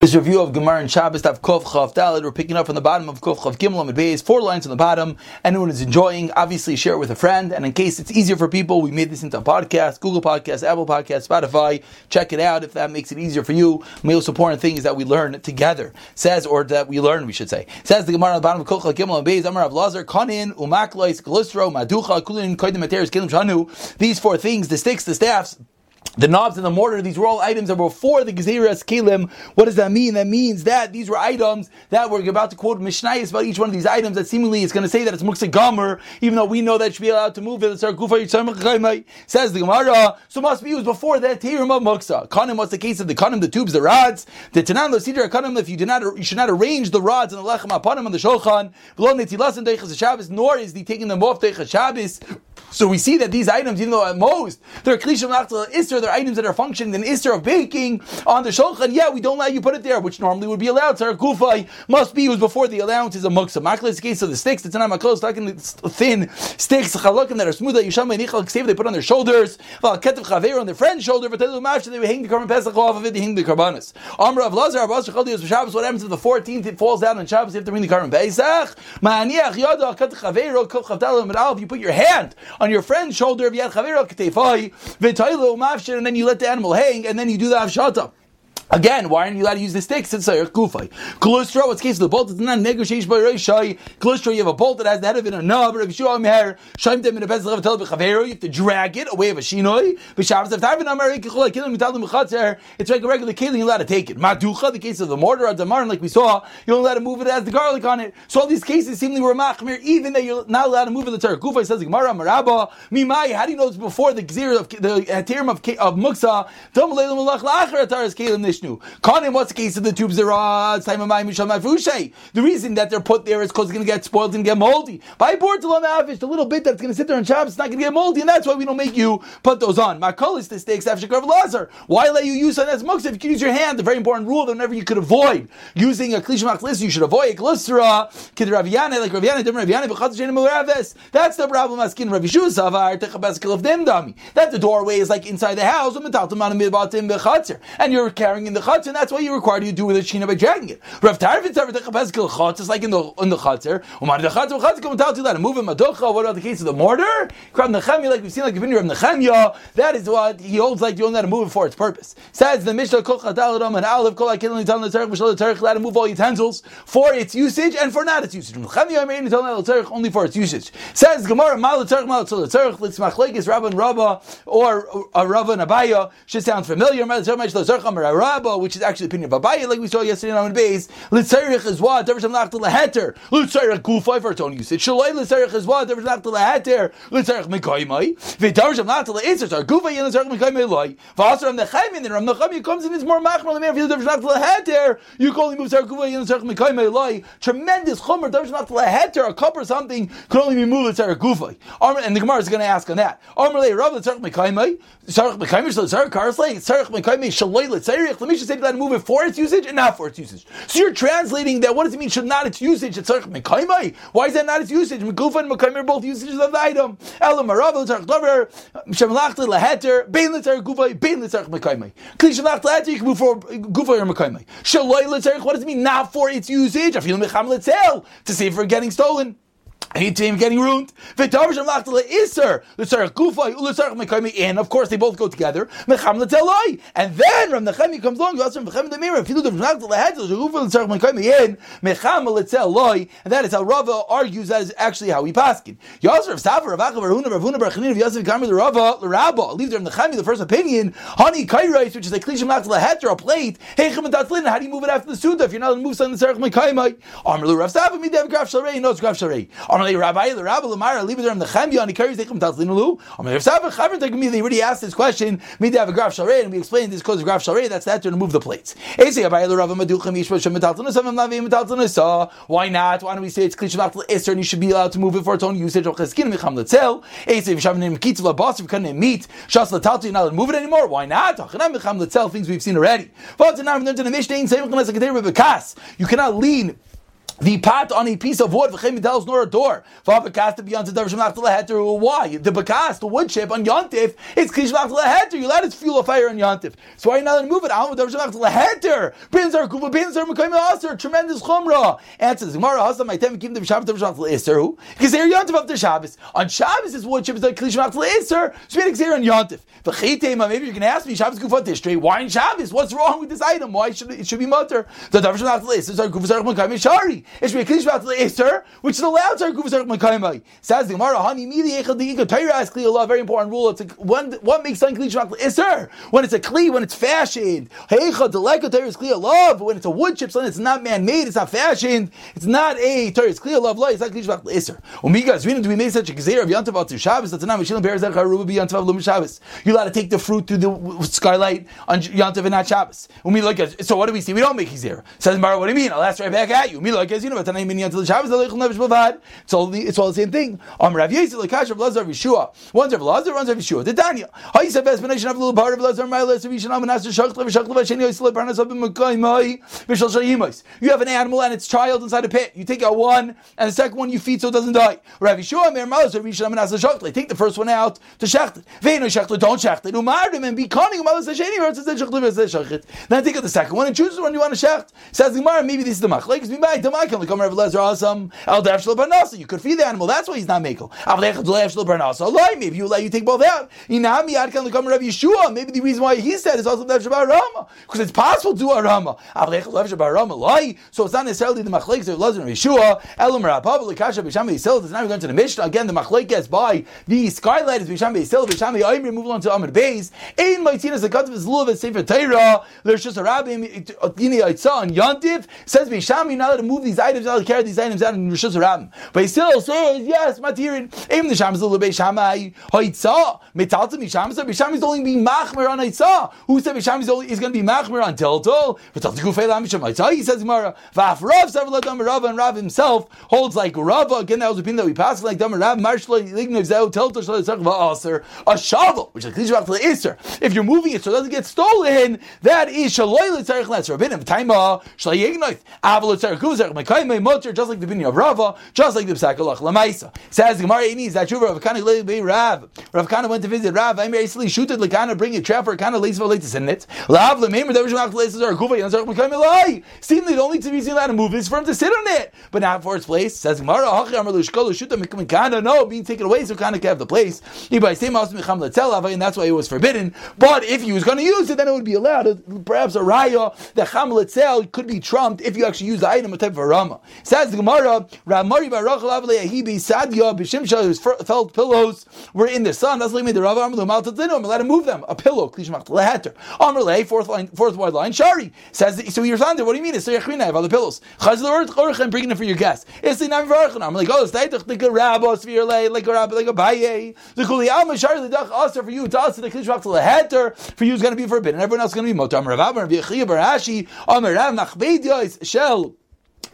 This review of Gemara and Shabbos Tav Kov Chav Dalid. We're picking up from the bottom of Kov Chav Gimel Amid Beis, four lines on the bottom. Anyone is enjoying, obviously share it with a friend. And in case it's easier for people, we made this into a podcast, Google Podcast, Apple Podcast, Spotify. Check it out if that makes it easier for you. Most important thing is that we learn together. Says, or that we learn, we should say. Says the Gemara on the bottom of Kov Chav Gimel Amid Beis, Amar Av Lazar, Kanin, Umaklois, Glistro, Maducha, Kulin, Koidim Materis, Kilim Shanu. These four things, the sticks, the staffs, the knobs and the mortar, these were all items that were before the Gezeras Kalim. What does that mean? That means that these were items that we're about to quote Mishnayis about each one of these items that seemingly is going to say that it's Muksa even though we know that it should be allowed to move it. Says the Gemara, so must be used before that Tirim of Muksa. Kanim, what's the case of the Kanim, the tubes, the rods? The Tanan, the Sidra Kanim, if you do not, you should not arrange the rods and the Lechem upon them on the Shulchan, nor is he taking them off Deichas Shabbos. So we see that these items, even though at most they're klishim isser, they're items that are functioning in isser of baking on the shulchan. Yeah, we don't let you put it there, which normally would be allowed. Tzar kufay must be used before the allowance is a muksa. Maklis case of the sticks, it's not maklos, talking thin sticks, chalakim that are smooth that yisham and they put on their shoulders. Val ketev chaver on their friend's shoulder, but they would hang the korban pesach off of it. They hang the karbanis. Amr of Lazar, Abbas Shachal Shabbos. What happens if the fourteenth it falls down on Shabbos? You have to bring the korban pesach. Ma'aniach yada ketev chaver chavdalim You put your hand on your friend's shoulder and then you let the animal hang, and then you do the Avshata. Again, why aren't you allowed to use the sticks? It's a kufay. Cholesterol, what's the case of the bolt? It's not negotiation by Roshai. Cholesterol, you have a bolt that has the head of it a knob, or if you hair, shaim them in a pencil of a you have to drag it away of a shinoi. But Shabbos, if Tarvin Amar, killing metal it's like a regular killing, you're allowed to take it. Maducha, the case of the mortar, marn, like we saw, you're not allowed to move it as the garlic on it. So all these cases seemingly were machmir, even that you're not allowed to move it. The Torah Kufay says, Gemara, Maraba, Mimai, how do you know it's before the Gzir of the uh, Atirim of, of Muksa? Dom Malach Lachar Ataris Kalim Kanim, what's the case of the tubes The reason that they're put there is because it's going to get spoiled and get moldy. By afish, the little bit that's going to sit there on Shabbos, it's not going to get moldy, and that's why we don't make you put those on. Makolis, the stakes, Afshikar Lazar. Why let you use on as muksa if you can use your hand? The very important rule that whenever you could avoid using a klish machlis, you should avoid a glycera, kid Raviana, like Raviana, different Raviana, That's the problem. Askin Rav Yishu Savar, Techabeskil of Dami. That the doorway is like inside the house, and you're carrying in the chutzner and that's why you require you to do with a shina by dragging it. Rav Tarvin chutz is like in the in the chutzner. Umar the chutzner chutzner come tell you that move in madocha. What about the case of the mortar? Rav Nechemia, like we've seen, like the Rav Nechemia, that is what he holds like you only let to move it for its purpose. Says the Mishnah Kol Chadaladam and Aleph Kol Akil Nitan L'Tzarech Mishal L'Tzarech let to move all utensils for its usage and for not its usage. Nechemia made Nitan L'Tzarech only for its usage. Says Gemara Mal L'Tzarech Mal L'Tzarech L'Tz Machlekes Rabba and or a uh, Rabba and Abaya should sound familiar. Mal L'Tzarech L'Tzarech Rabba, which is actually the opinion of Abaye, like we saw yesterday on base. Litzarich is what? Davar Shamlach to Leheter. Litzarich Gufay for its own usage. Shalai Litzarich is what? Davar Shamlach to Leheter. Litzarich Mekaimai. V'davar Shamlach to Leitzar. Are Gufay and Litzarich Mekaimai Loi. V'asar Ram Nechayim. Then Ram Nechayim comes in, it's more machmer. The man feels Davar Shamlach to Leheter. You can only move Litzarich Gufay and Litzarich Mekaimai Loi. Tremendous Chomer. Davar Shamlach to Leheter. A cup or something could only be moved Litzarich Gufay. And the Gemara is going to ask on that. Armalei Rav Litzarich Mekaimai. Litzarich Mekaimai. Litzarich Karslay. Litzarich Mekaimai. Shalai Litzarich. Let me just say that move it for its usage and not for its usage. So you're translating that. What does it mean? Should not its usage? It's mekaymai. Why is that not its usage? Mekufa and mekaymai are both usages of the item. Elam marav l'tzarch dover shemlachta leheter bein l'tzarch gufa bein l'tzarch mekaymai. Kli shemlachta leheter you can or mekaymai. Shaloi l'tzarch. What does it mean? Not for its usage. I feel mecham l'tzel to save for getting stolen. Team getting ruined. And of course they both go together. And then Ram Nechemi comes along, and that is how Rava argues that is actually how he paskin. Yosef Savar Rav Achav Ravuna Ravuna Barchanin of Yosef Gamer the Rava Rabba. Leave there Nechemi the first opinion. Honey Kairais, which is a klishim lach leheter a plate. Hechem and How do you move it after the suda if you're not going to move something the Tzarech Mekaimai? Amrlu Rav Savar Midev Graf Sharei. No, Graf Sharei. Rabbi, the Rabbi Lamara, the he carries. They already asked this question. Have a and we explained this because of Graf Sharei. That's that to remove the plates. Shem. Why not? Why don't we say it's Klish Machal Isser, and you should be allowed to move it for its own usage? Or Cheskin Micham Letzel. You couldn't meet Shas you're not allowed move it anymore. Why not? Achanam Micham Letzel. Things we've seen already. Mishnah. You cannot lean the pot on a piece of wood, v'chem nor a door. V'abakas to be on the heter. Why? The bakas, the wood chip on yontif, it's klish heter. You let it fuel a fire on yontif. So why are you not going to move it? Alma davar heter. Bins are kuva, bins are mekayim aser. Tremendous chumrah. Answers Gemara Hasam my tem kim the Shabbos. Because they're yontif after Shabbos. On Shabbos, this wood chip is like klish machtel iser. So we here on yontif. V'chitema. Maybe you can ask me Shabbos kufat tishrei. Why in Shabbos? What's wrong with this item? Why should it, should be mutter? The davar shmachtel iser. So kuva zarach mekayim shari. It's klishvat le'eser, which is allowed to arkuv zerach mekaymai. Says the Gemara, hani mili echad diika. Torah asks kli very important rule. It's a, when, what makes something klishvat le'eser? When it's a kli, when it's fashioned. Heicha deleka Torah is kli but when it's a wood chip, it's not man-made, it's not fashioned, it's not a Torah, it's kli Allah, it's not klishvat le'eser. Umiga, is to be made such a gezer of yantav al Shabbos, that's not Mishilim Be'er Zerach Haruba be yantav al Shabbos. You're allowed to take the fruit through the skylight on yantav and not Shabbos. Like, so what do we see? We don't make gezer. Says Mara, what do you mean? I'll ask right back at you. Umi like, you know, it's all the it's all the same thing. Um, Rav Yisrael Lekash of Lazar Yeshua. One's Rav Lazar, one's Rav Yeshua. The Daniel. How you said explanation of a little part of Lazar Milas Rav Yishana Manas Shachla Shachla Vasheni Yisrael Parnas Ab Mai Vishal Shayimos. You have an animal and its child inside a pit. You take out one and the second one you feed so it doesn't die. Rav Yeshua Mer Malas Rav Yishana Manas Shachla. Take the first one out to Shachla. Veino Shachla don't Shachla. Umardim and be cunning Malas Sheni versus Shachla versus Shachla. Then take out the second one and choose the one you want to Shacht. Says Gemara maybe this is the Mach. Like it's the. Come You could feed the animal. That's why he's not makel. Maybe you let you take both out. Maybe the reason why he said is also Rama because it's possible to do a Rama. So it's not necessarily the machlekes of Lazar and Yeshua. Elam Rabba Kasha Bisham Beisil. It's not going to the Mishnah again. The machlek gets by the skylight is Bisham Beisil. Bisham Beisil. Move on to Amid Beis. Ein Maitin is a cut of his lulav Sefer Torah. There's just a rabbi Yini Aitzah and Yantiv says Bisham. You're not allowed to move these items out, carry these items out in Rishus Ram. But he still says, yes, Matirin, Im the Shams Lube Shamai, Hoitza, Metalta Mishamsa, Bisham is only being Machmer on Hoitza. Who said Bisham is only is going to be Machmer on Tiltal? But Talta Gufei Lam Misham Hoitza, he says Gemara, Vaf Rav, several Dam Rav, and Rav himself holds like Rav, again, that was a opinion that we passed like Dam Rav, Marshal, Lignav Zeu, Tiltal, Shalai Tzach Va'aser, a shovel, which is Klishvach to the Isser. If you're moving it so it doesn't get stolen, that is Shaloi Litzarech Letzer, Rabbinim, Taima, Shalai Yignoi, Aval Litzarech Kuzarech, Mekayme, Motor, just like the opinion of Rava, just like the Psakalach Lamaisa. Says Gemara means that true. Rav Kana be Rav. Rav Kana went to visit Rav. I basically shooted Lakana, bring a trap for Kana for latest in it. Lav Lemember that was not laces or Kuva and Zark Mekayme Lai. Seem the only to be allowed to move is for him to sit on it, but not for its place. Says Gemara Hachi Amar Lushkol Shuta Mekana. No, being taken away so Kana can have the place. By same house Mecham Letzel and that's why it was forbidden. But if he was going to use it, then it would be allowed. Perhaps a raya the Cham Letzel could be trumped if you actually use the item a type of a rama. Says the Gemara, Ramari Barachal Avle Sadia Bishimsha, whose felt pillows were in the sun. That's made the Rav Amr Maltatinu. Let him move them. A pillow. Klishmach Leheter. Amr Le, fourth line, fourth wide line. Shari says. So you're under. What do you mean? It's Sayachrina. I have other pillows. Chazal Orchem bringing it for your guests. It's the Nam Varchan. I'm like, oh, it's like a rabbi, sphere like a rabbi, like Abaye. The Kuli Alma Shari the Dach Aser for you to us the Klishmach Leheter for you is going to be forbidden. Everyone else is going to be Motam Rav Amr V'Yechiyah Barashi Amr Rav Nachbediyos Shell.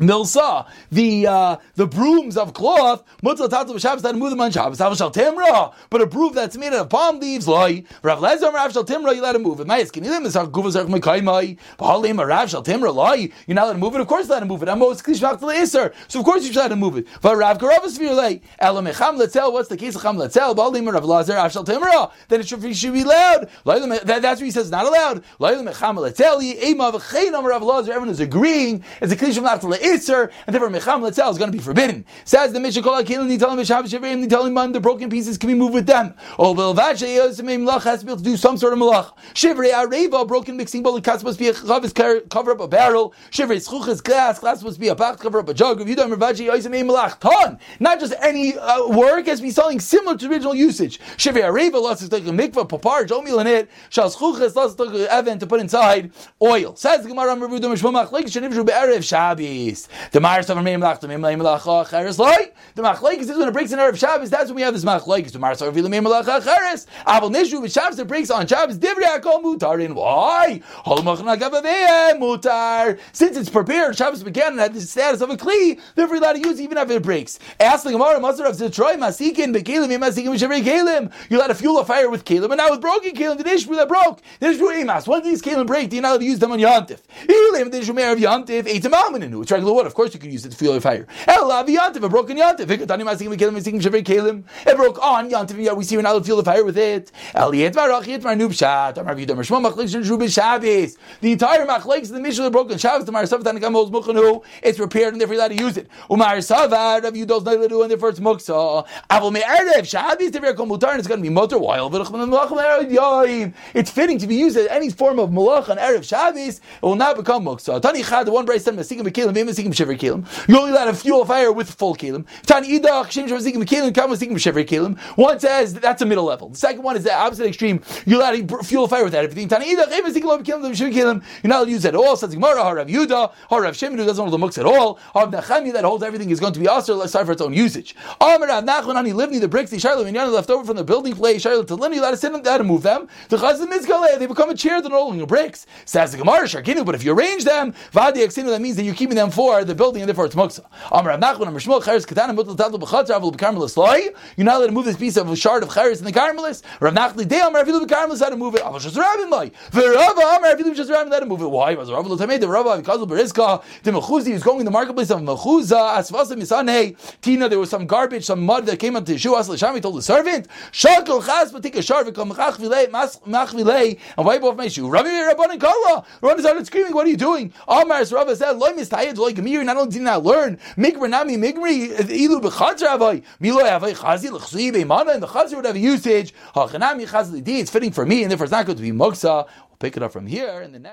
Milsa, the uh, the brooms of cloth, mutzal tatzal b'Shabbos on Shabbos. Havashal timra, but a broom that's made out of palm leaves, loy. Rav Lezer Rav Shal timra, you let him move it. Mayas kinilim is guvas arch mekaymai. B'halim Rav Shal timra, loy. You're not let him move it. Of course, let him move it. Amos klishvach iser. So of course you should let him move it. But Rav Garavas virlei elam echam letzel. What's the case of cham letzel? B'halim Rav Lezer Rav Shal timra. Then it should, should be loud. That, that's what he says. Not allowed. Loylam echam letzel. Ema v'chein Rav Lezer. Everyone is agreeing. It's a klishvach iser, and therefore mecham letzel is going to be forbidden. Says the Mishnah Kol Akelim Nitalim Mishav Shivim Nitalim the broken pieces can be moved with them. Oh, Belvad Sheyosem Melach has to be able to do some sort of malach. Shivrei Areva broken mixing bowl cuts must be a chavis cover up a barrel. Shivrei Schuchas glass glass must be a box cover up a jug. If you don't Belvad Sheyosem Melach ton, not just any uh, work has to be something similar to original usage. Shivrei Areva lost to take a mikvah papar jomil in it. Shal lost to take an evan to put inside oil. Says Gemara like Shenivshu be'erev Shabbos. The Mars the machlekes is when it breaks in Erev Shabbos. That's when we have this machlekes. The Mars of Vilamim Malacha Cheres. Abel Nishu Shabbos it breaks on Shabbos. Divrei Akol Mutarin. Why? Mutar. Since it's prepared, Shabbos began and had the status of a kli. Therefore, allowed to use even if it breaks. Ask the Gemara, Master of Zitroy Masikin Bekelim Masikim Shavei Kelim. You let a fuel a fire with Kelim, and now with broken Kelim, the Ishbu that broke. The Ishbu Emas. When these Kelim break, do you not allowed to use them on Yantif? Elim the Shumer of Yantif. Eitam Almaninu. It's right wood. Of course, you could use it to fuel your fire. A broken yantiv. It broke on yantiv. We see we're not to fuel the fire with it. The entire machlekes in the Mishnah broken Shabbos. It's repaired and therefore allowed to use it. And therefore it's muksa. Avol me'erev Shabbos. Mutar and it's going to be motor. While it's fitting to be used as any form of malach on erev Shabbos. It will not become muksa. Tani Chad one. Masikim Shiver Kelim. You only let a fuel fire with full kelim. Tani Idach Shem Masikim Kelim. Kam Masikim Shiver Kelim. One says that's a middle level. The second one is the opposite extreme. You let a fuel fire with that everything. Tani Idach Masikim Kelim Shiver Kelim. You're not allowed to use that at all. Says Gemara. Harav Yuda. Harav Shimon who doesn't hold the muks at all. Harav Nachami that holds everything is going to be also sorry for its own usage. Amar Rav Nachman Ani Livni the bricks the Shiloh and left over from the building play Shiloh to Livni. Let us sit them to move them. The Chazim Mizgaleh they become a chair. They're no longer bricks. Says the Gemara Sharkinu. But if you arrange them, Vadi Aksinu that means that you're keeping them for the building and therefore it's muksa. Nachman. You're not allowed to move this piece of a shard of Cheres in the Karmelis. Rav Nachli Dey Amar Avilu B'Karmelis how to move it. Avul Shazrabin Loi. V'Rava Amar Avilu Shazrabin how to move it. Why? Was Rav Tamei the Rava because of Berizka the Mechuzi is going in the marketplace of Mechuza Asvasa Misanei Tina. There was some garbage, some mud that came into Yeshua. Asli told the servant Shakal Chas but take a shard v'kom Machach Vilei and wipe off my shoe. Rabbi Rabbanan Kala. Rabbanan started screaming. What are you doing? Amar Rava said Loi Mistayed Loi Gemir. Not only did not learn Mikra Nami Migri Ilu B'Chatzar Avai Milo Avai Chazi L'Chsui Beimana and the Chatzar would have a usage. Hachanami Chazi It's fitting for me and therefore it's not going to be Moksa. We'll pick it up from here in the next.